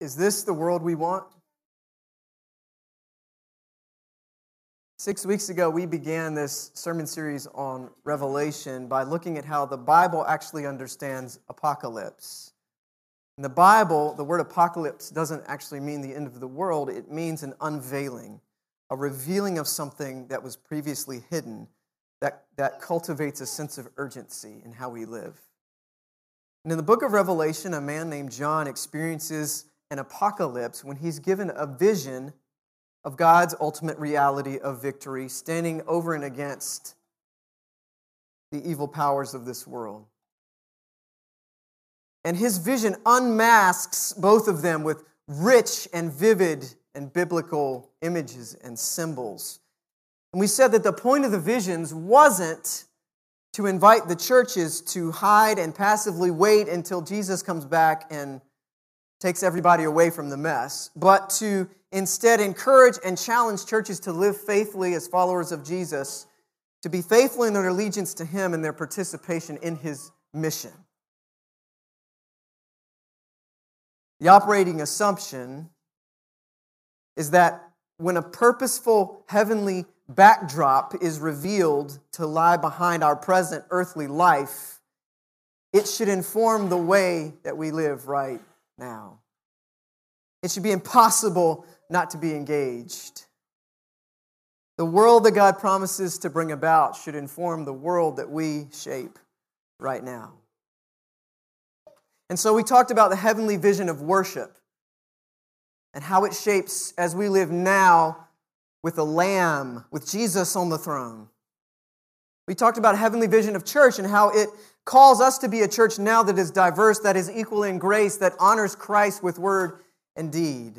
Is this the world we want? Six weeks ago, we began this sermon series on Revelation by looking at how the Bible actually understands apocalypse. In the Bible, the word apocalypse doesn't actually mean the end of the world, it means an unveiling, a revealing of something that was previously hidden, that, that cultivates a sense of urgency in how we live. And in the book of Revelation, a man named John experiences an apocalypse when he's given a vision of God's ultimate reality of victory, standing over and against the evil powers of this world. And his vision unmasks both of them with rich and vivid and biblical images and symbols. And we said that the point of the visions wasn't to invite the churches to hide and passively wait until Jesus comes back and takes everybody away from the mess, but to instead encourage and challenge churches to live faithfully as followers of Jesus, to be faithful in their allegiance to Him and their participation in His mission. The operating assumption is that when a purposeful heavenly backdrop is revealed to lie behind our present earthly life, it should inform the way that we live right now. It should be impossible not to be engaged. The world that God promises to bring about should inform the world that we shape right now. And so we talked about the heavenly vision of worship and how it shapes as we live now with the Lamb, with Jesus on the throne. We talked about heavenly vision of church and how it calls us to be a church now that is diverse, that is equal in grace, that honors Christ with word and deed.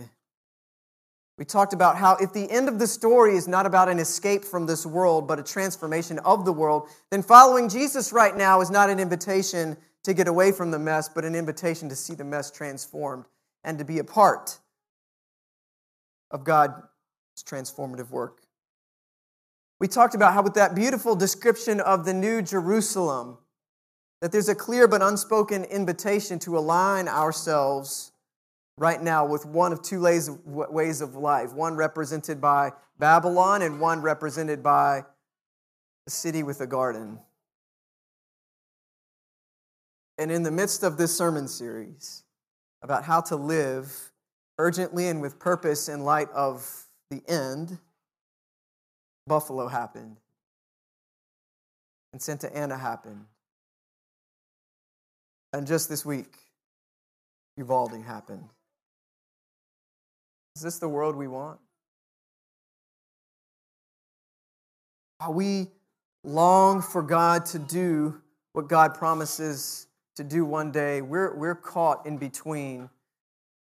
We talked about how if the end of the story is not about an escape from this world, but a transformation of the world, then following Jesus right now is not an invitation to get away from the mess, but an invitation to see the mess transformed and to be a part of God's transformative work. We talked about how, with that beautiful description of the New Jerusalem, that there's a clear but unspoken invitation to align ourselves right now with one of two ways of life one represented by Babylon and one represented by a city with a garden. And in the midst of this sermon series about how to live urgently and with purpose in light of the end, Buffalo happened. And Santa Ana happened. And just this week, Uvalde happened. Is this the world we want? We long for God to do what God promises to do one day, we're, we're caught in between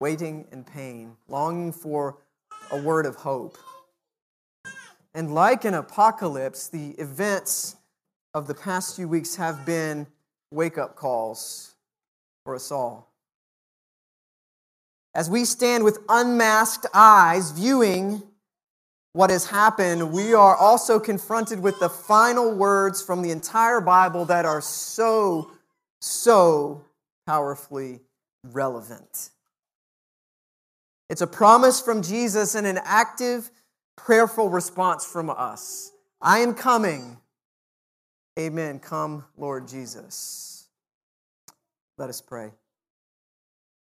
waiting and pain, longing for a word of hope. And like an apocalypse, the events of the past few weeks have been wake up calls us all. As we stand with unmasked eyes viewing what has happened, we are also confronted with the final words from the entire Bible that are so, so powerfully relevant. It's a promise from Jesus and an active, prayerful response from us. I am coming. Amen. Come, Lord Jesus. Let us pray.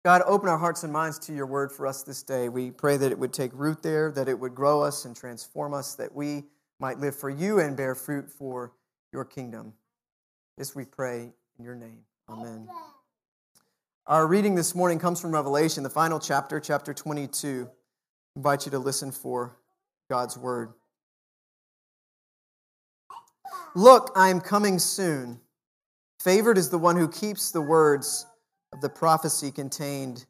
God, open our hearts and minds to your word for us this day. We pray that it would take root there, that it would grow us and transform us, that we might live for you and bear fruit for your kingdom. This we pray in your name. Amen. Our reading this morning comes from Revelation, the final chapter, chapter 22. I invite you to listen for God's word. Look, I am coming soon. Favored is the one who keeps the words of the prophecy contained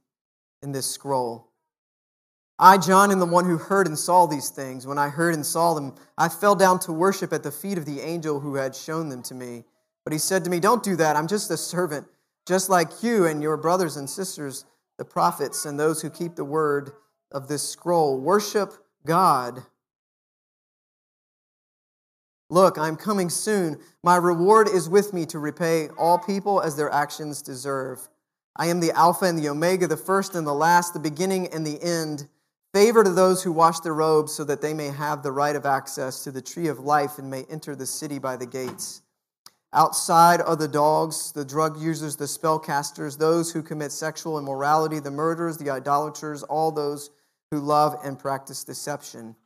in this scroll. I, John, am the one who heard and saw these things. When I heard and saw them, I fell down to worship at the feet of the angel who had shown them to me. But he said to me, Don't do that. I'm just a servant, just like you and your brothers and sisters, the prophets, and those who keep the word of this scroll. Worship God. Look, I'm coming soon. My reward is with me to repay all people as their actions deserve. I am the Alpha and the Omega, the first and the last, the beginning and the end. Favor to those who wash their robes so that they may have the right of access to the tree of life and may enter the city by the gates. Outside are the dogs, the drug users, the spellcasters, those who commit sexual immorality, the murderers, the idolaters, all those who love and practice deception.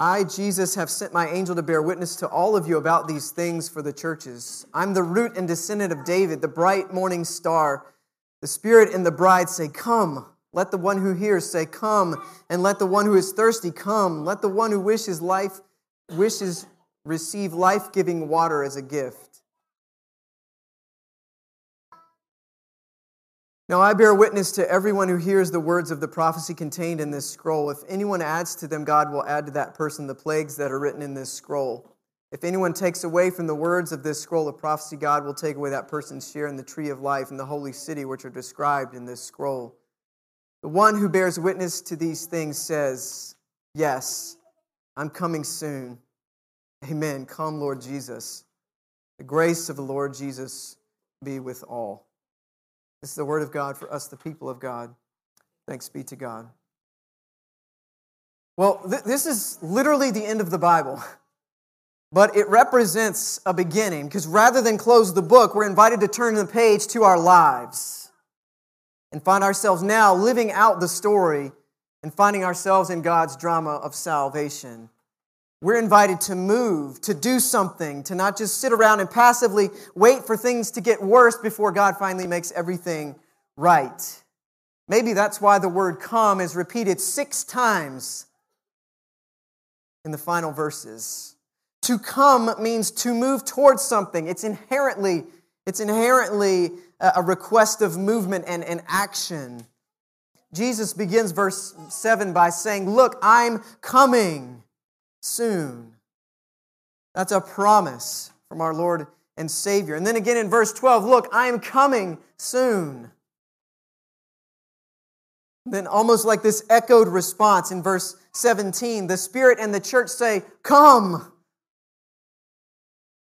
I, Jesus, have sent my angel to bear witness to all of you about these things for the churches. I'm the root and descendant of David, the bright morning star. The Spirit and the bride say, Come. Let the one who hears say, Come. And let the one who is thirsty come. Let the one who wishes life, wishes receive life giving water as a gift. Now I bear witness to everyone who hears the words of the prophecy contained in this scroll. If anyone adds to them, God will add to that person the plagues that are written in this scroll. If anyone takes away from the words of this scroll of prophecy, God will take away that person's share in the tree of life and the holy city which are described in this scroll. The one who bears witness to these things says, Yes, I'm coming soon. Amen. Come, Lord Jesus. The grace of the Lord Jesus be with all. This is the word of God for us, the people of God. Thanks be to God. Well, th- this is literally the end of the Bible, but it represents a beginning because rather than close the book, we're invited to turn the page to our lives and find ourselves now living out the story and finding ourselves in God's drama of salvation. We're invited to move, to do something, to not just sit around and passively wait for things to get worse before God finally makes everything right. Maybe that's why the word come is repeated six times in the final verses. To come means to move towards something. It's inherently, it's inherently a request of movement and, and action. Jesus begins verse 7 by saying, Look, I'm coming soon. That's a promise from our Lord and Savior. And then again in verse 12, look, I am coming soon. Then, almost like this echoed response in verse 17, the Spirit and the church say, Come.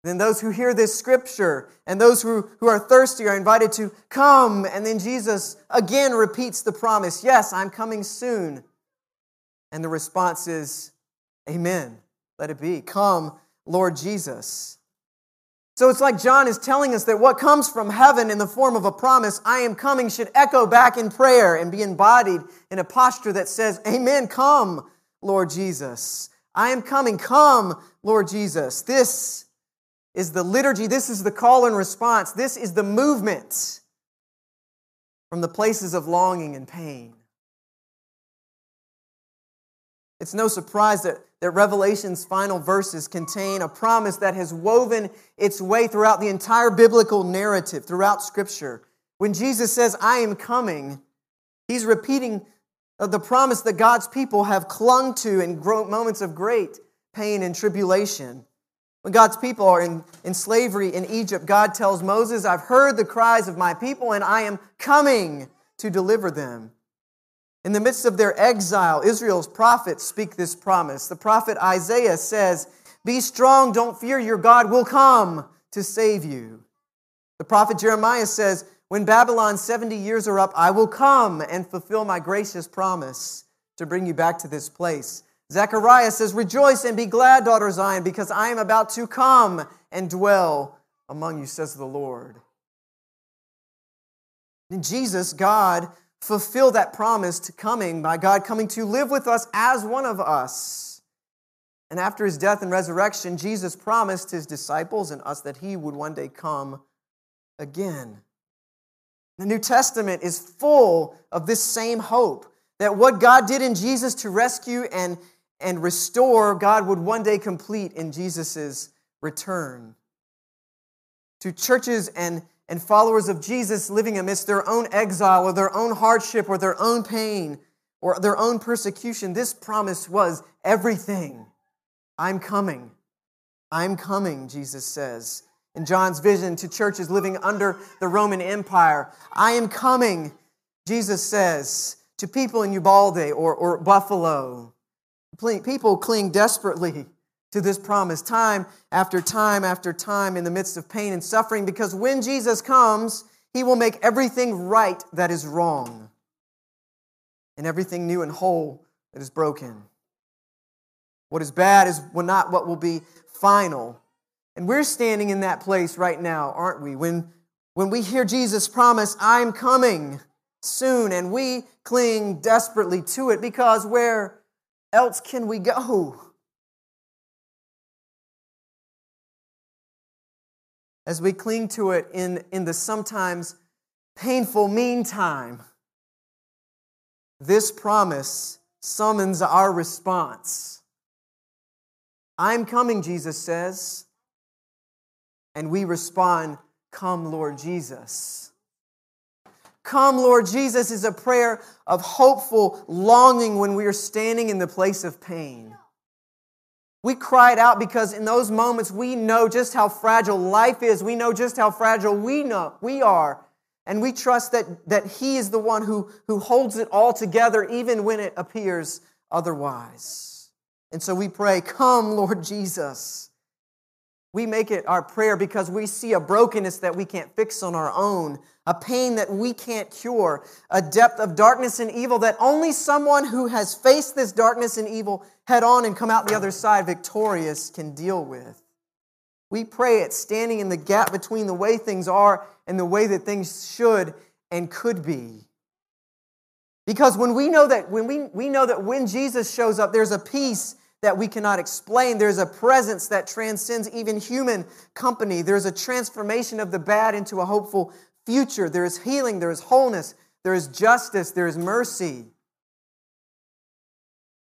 Then those who hear this scripture and those who, who are thirsty are invited to come. And then Jesus again repeats the promise Yes, I'm coming soon. And the response is, Amen. Let it be. Come, Lord Jesus. So it's like John is telling us that what comes from heaven in the form of a promise, I am coming, should echo back in prayer and be embodied in a posture that says, Amen. Come, Lord Jesus. I am coming. Come, Lord Jesus. This is the liturgy. This is the call and response. This is the movement from the places of longing and pain. It's no surprise that that Revelation's final verses contain a promise that has woven its way throughout the entire biblical narrative, throughout Scripture. When Jesus says, I am coming, he's repeating the promise that God's people have clung to in moments of great pain and tribulation. When God's people are in, in slavery in Egypt, God tells Moses, I've heard the cries of my people and I am coming to deliver them. In the midst of their exile, Israel's prophets speak this promise. The prophet Isaiah says, Be strong, don't fear, your God will come to save you. The prophet Jeremiah says, When Babylon's 70 years are up, I will come and fulfill my gracious promise to bring you back to this place. Zechariah says, Rejoice and be glad, daughter Zion, because I am about to come and dwell among you, says the Lord. In Jesus, God fulfill that promise to coming by God coming to live with us as one of us. And after his death and resurrection, Jesus promised his disciples and us that he would one day come again. The New Testament is full of this same hope that what God did in Jesus to rescue and, and restore, God would one day complete in Jesus' return. To churches and and followers of Jesus living amidst their own exile or their own hardship or their own pain or their own persecution, this promise was everything. I'm coming. I'm coming, Jesus says. In John's vision to churches living under the Roman Empire, I am coming, Jesus says, to people in Uvalde or, or Buffalo. People cling desperately to this promise time after time after time in the midst of pain and suffering because when Jesus comes, He will make everything right that is wrong, and everything new and whole that is broken. What is bad is not what will be final. And we're standing in that place right now, aren't we? When, when we hear Jesus promise, I'm coming soon, and we cling desperately to it because where else can we go? As we cling to it in, in the sometimes painful meantime, this promise summons our response. I'm coming, Jesus says. And we respond, Come, Lord Jesus. Come, Lord Jesus is a prayer of hopeful longing when we are standing in the place of pain. We cried out because in those moments we know just how fragile life is. We know just how fragile we know we are. And we trust that, that He is the one who, who holds it all together even when it appears otherwise. And so we pray, Come, Lord Jesus. We make it our prayer because we see a brokenness that we can't fix on our own, a pain that we can't cure, a depth of darkness and evil that only someone who has faced this darkness and evil head on and come out the other side victorious can deal with. We pray it standing in the gap between the way things are and the way that things should and could be. Because when we know that when we, we know that when Jesus shows up, there's a peace that we cannot explain. There's a presence that transcends even human company. There's a transformation of the bad into a hopeful future. There is healing, there is wholeness, there is justice, there is mercy.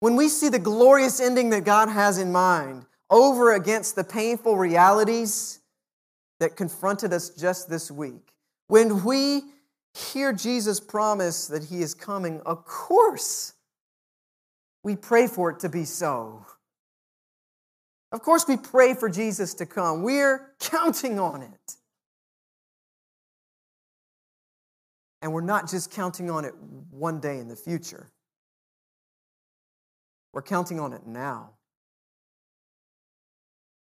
When we see the glorious ending that God has in mind over against the painful realities that confronted us just this week, when we hear Jesus promise that he is coming, of course, we pray for it to be so. Of course, we pray for Jesus to come. We're counting on it. And we're not just counting on it one day in the future, we're counting on it now.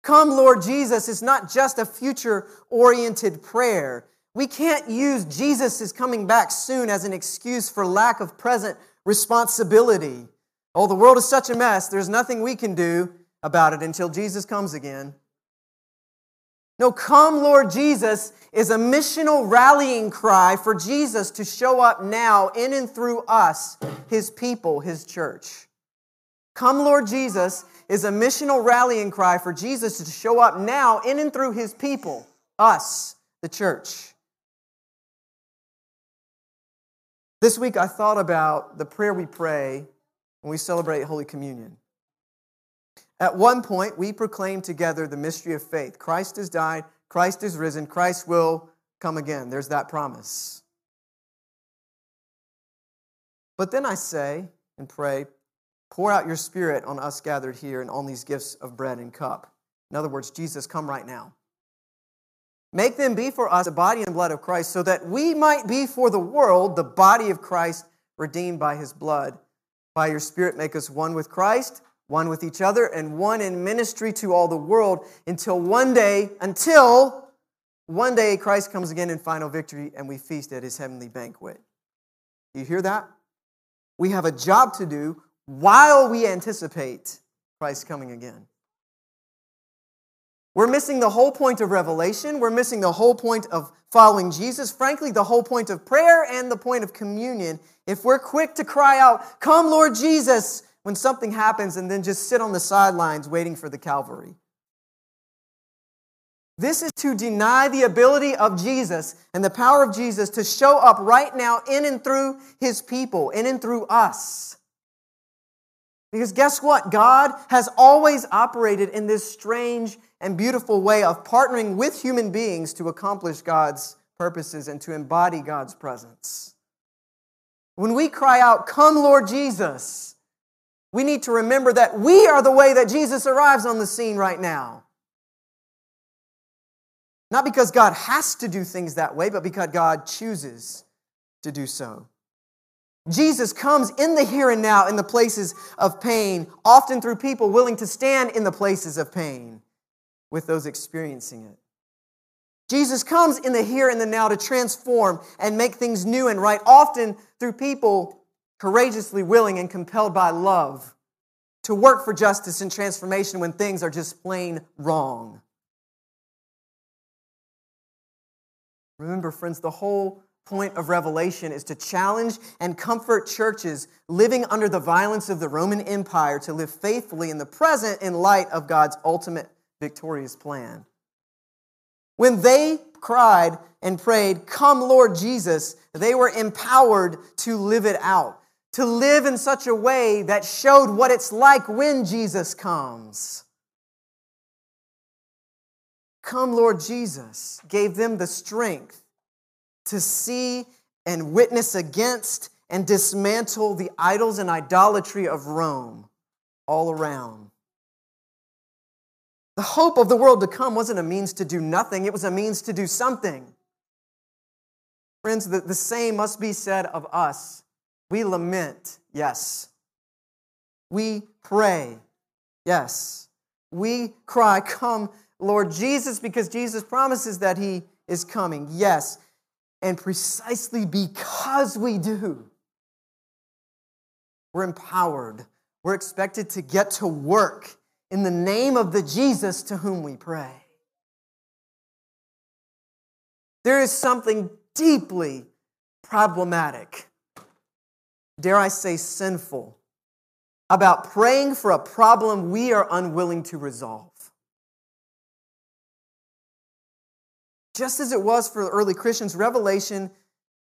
Come, Lord Jesus, is not just a future oriented prayer. We can't use Jesus is coming back soon as an excuse for lack of present responsibility. Oh, the world is such a mess, there's nothing we can do about it until Jesus comes again. No, come, Lord Jesus, is a missional rallying cry for Jesus to show up now in and through us, his people, his church. Come, Lord Jesus, is a missional rallying cry for Jesus to show up now in and through his people, us, the church. This week I thought about the prayer we pray when we celebrate Holy Communion. At one point, we proclaim together the mystery of faith Christ has died, Christ is risen, Christ will come again. There's that promise. But then I say and pray, pour out your spirit on us gathered here and on these gifts of bread and cup. In other words, Jesus, come right now. Make them be for us the body and blood of Christ, so that we might be for the world the body of Christ, redeemed by his blood. By your Spirit, make us one with Christ, one with each other, and one in ministry to all the world until one day, until one day Christ comes again in final victory and we feast at his heavenly banquet. You hear that? We have a job to do while we anticipate Christ coming again. We're missing the whole point of revelation. We're missing the whole point of following Jesus. Frankly, the whole point of prayer and the point of communion. If we're quick to cry out, Come, Lord Jesus, when something happens, and then just sit on the sidelines waiting for the Calvary. This is to deny the ability of Jesus and the power of Jesus to show up right now in and through his people, in and through us. Because guess what? God has always operated in this strange and beautiful way of partnering with human beings to accomplish God's purposes and to embody God's presence. When we cry out, Come, Lord Jesus, we need to remember that we are the way that Jesus arrives on the scene right now. Not because God has to do things that way, but because God chooses to do so. Jesus comes in the here and now in the places of pain, often through people willing to stand in the places of pain with those experiencing it. Jesus comes in the here and the now to transform and make things new and right, often through people courageously willing and compelled by love to work for justice and transformation when things are just plain wrong. Remember, friends, the whole point of Revelation is to challenge and comfort churches living under the violence of the Roman Empire to live faithfully in the present in light of God's ultimate victorious plan. When they cried and prayed, Come, Lord Jesus, they were empowered to live it out, to live in such a way that showed what it's like when Jesus comes. Come, Lord Jesus, gave them the strength to see and witness against and dismantle the idols and idolatry of Rome all around. The hope of the world to come wasn't a means to do nothing, it was a means to do something. Friends, the, the same must be said of us. We lament, yes. We pray, yes. We cry, Come, Lord Jesus, because Jesus promises that He is coming, yes. And precisely because we do, we're empowered. We're expected to get to work in the name of the Jesus to whom we pray. There is something deeply problematic, dare I say sinful, about praying for a problem we are unwilling to resolve. Just as it was for the early Christians, Revelation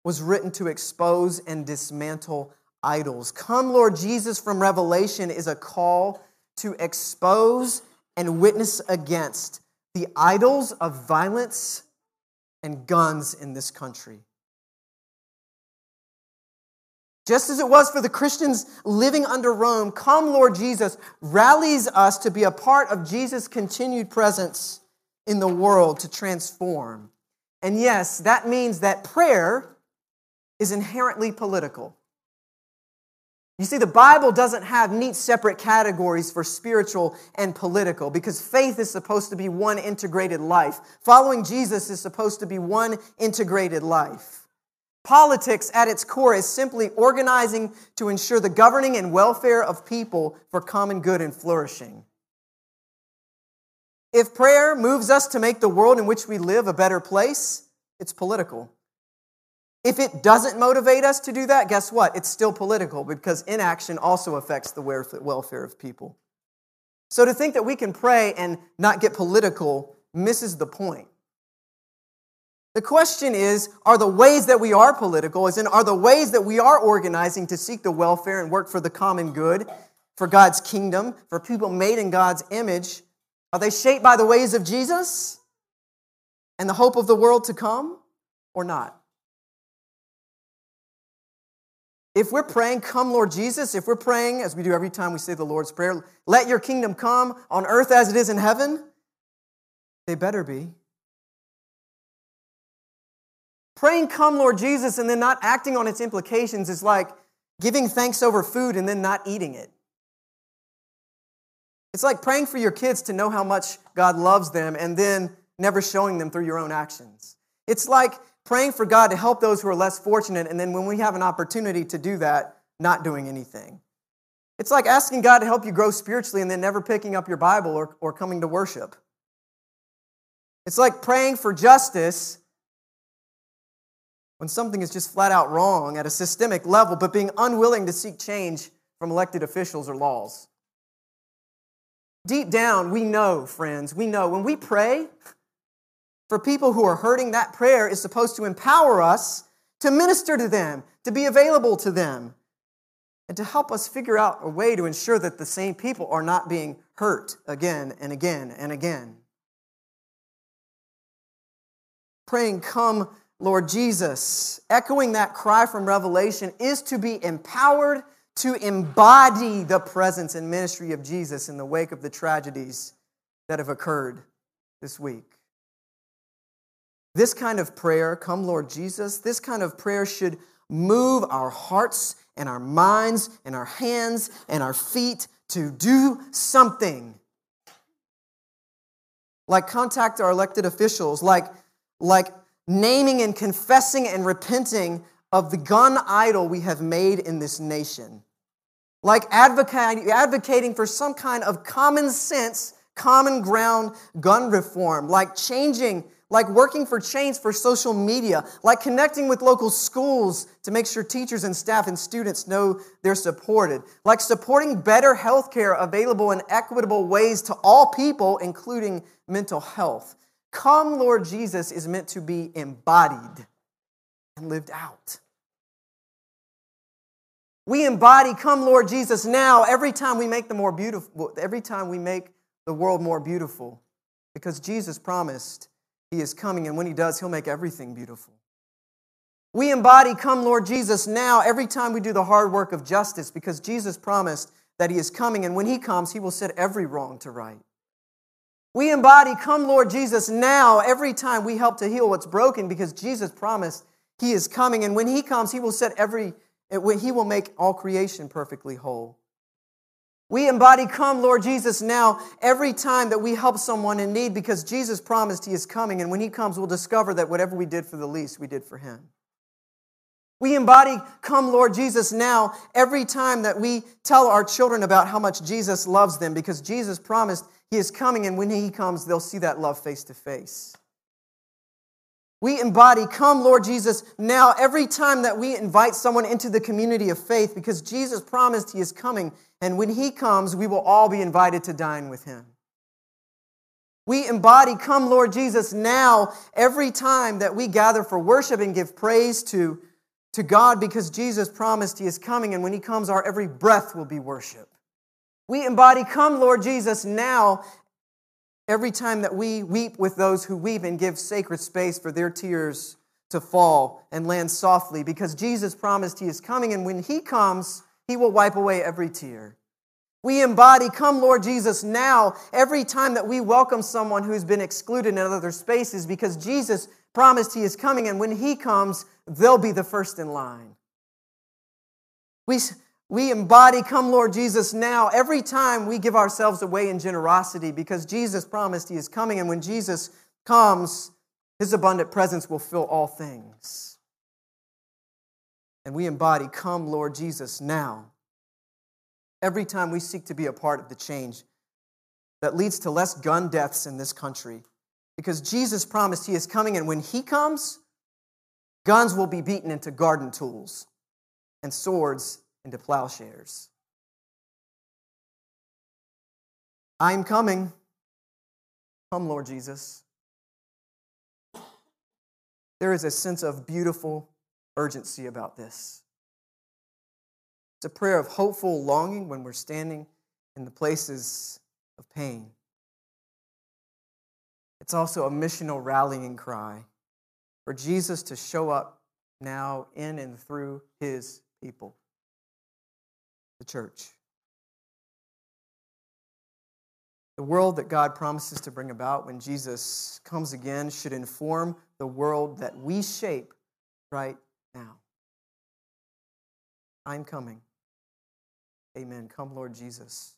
was written to expose and dismantle idols. Come, Lord Jesus, from Revelation is a call to expose and witness against the idols of violence and guns in this country. Just as it was for the Christians living under Rome, come, Lord Jesus, rallies us to be a part of Jesus' continued presence in the world to transform. And yes, that means that prayer is inherently political. You see, the Bible doesn't have neat separate categories for spiritual and political because faith is supposed to be one integrated life. Following Jesus is supposed to be one integrated life. Politics, at its core, is simply organizing to ensure the governing and welfare of people for common good and flourishing. If prayer moves us to make the world in which we live a better place, it's political. If it doesn't motivate us to do that, guess what? It's still political because inaction also affects the welfare of people. So to think that we can pray and not get political misses the point. The question is are the ways that we are political, as in, are the ways that we are organizing to seek the welfare and work for the common good, for God's kingdom, for people made in God's image, are they shaped by the ways of Jesus and the hope of the world to come or not? If we're praying, Come, Lord Jesus, if we're praying, as we do every time we say the Lord's Prayer, let your kingdom come on earth as it is in heaven, they better be. Praying, Come, Lord Jesus, and then not acting on its implications is like giving thanks over food and then not eating it. It's like praying for your kids to know how much God loves them and then never showing them through your own actions. It's like praying for God to help those who are less fortunate, and then when we have an opportunity to do that, not doing anything. It's like asking God to help you grow spiritually and then never picking up your Bible or, or coming to worship. It's like praying for justice when something is just flat out wrong at a systemic level, but being unwilling to seek change from elected officials or laws. Deep down, we know, friends, we know when we pray for people who are hurting, that prayer is supposed to empower us to minister to them, to be available to them, and to help us figure out a way to ensure that the same people are not being hurt again and again and again. Praying, Come, Lord Jesus, echoing that cry from Revelation, is to be empowered to embody the presence and ministry of Jesus in the wake of the tragedies that have occurred this week. This kind of prayer, come Lord Jesus, this kind of prayer should move our hearts and our minds and our hands and our feet to do something. Like contact our elected officials, like like naming and confessing and repenting of the gun idol we have made in this nation. Like advocating, for some kind of common sense, common ground gun reform, like changing like working for change for social media, like connecting with local schools to make sure teachers and staff and students know they're supported, like supporting better health care available in equitable ways to all people, including mental health. Come, Lord Jesus, is meant to be embodied and lived out. We embody, come, Lord Jesus, now every time we make the more beautiful, every time we make the world more beautiful, because Jesus promised he is coming, and when He does, He'll make everything beautiful. We embody, Come, Lord Jesus, now every time we do the hard work of justice because Jesus promised that He is coming, and when He comes, He will set every wrong to right. We embody, Come, Lord Jesus, now every time we help to heal what's broken because Jesus promised He is coming, and when He comes, He will set every, He will make all creation perfectly whole. We embody, Come, Lord Jesus, now every time that we help someone in need because Jesus promised He is coming. And when He comes, we'll discover that whatever we did for the least, we did for Him. We embody, Come, Lord Jesus, now every time that we tell our children about how much Jesus loves them because Jesus promised He is coming. And when He comes, they'll see that love face to face. We embody, Come, Lord Jesus, now every time that we invite someone into the community of faith because Jesus promised He is coming. And when He comes, we will all be invited to dine with Him. We embody, Come, Lord Jesus, now every time that we gather for worship and give praise to, to God because Jesus promised He is coming. And when He comes, our every breath will be worship. We embody, Come, Lord Jesus, now Every time that we weep with those who weep and give sacred space for their tears to fall and land softly, because Jesus promised He is coming, and when He comes, He will wipe away every tear. We embody, Come, Lord Jesus, now, every time that we welcome someone who's been excluded in other spaces, because Jesus promised He is coming, and when He comes, they'll be the first in line. We, we embody, Come, Lord Jesus, now every time we give ourselves away in generosity because Jesus promised He is coming, and when Jesus comes, His abundant presence will fill all things. And we embody, Come, Lord Jesus, now. Every time we seek to be a part of the change that leads to less gun deaths in this country, because Jesus promised He is coming, and when He comes, guns will be beaten into garden tools and swords into plowshares. I'm coming. Come, Lord Jesus. There is a sense of beautiful urgency about this. It's a prayer of hopeful longing when we're standing in the places of pain. It's also a missional rallying cry for Jesus to show up now in and through his people the church. The world that God promises to bring about when Jesus comes again should inform the world that we shape right now. I'm coming. Amen. Come, Lord Jesus.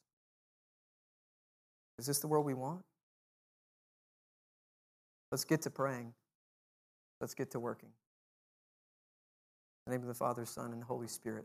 Is this the world we want? Let's get to praying. Let's get to working. In the name of the Father, Son, and Holy Spirit.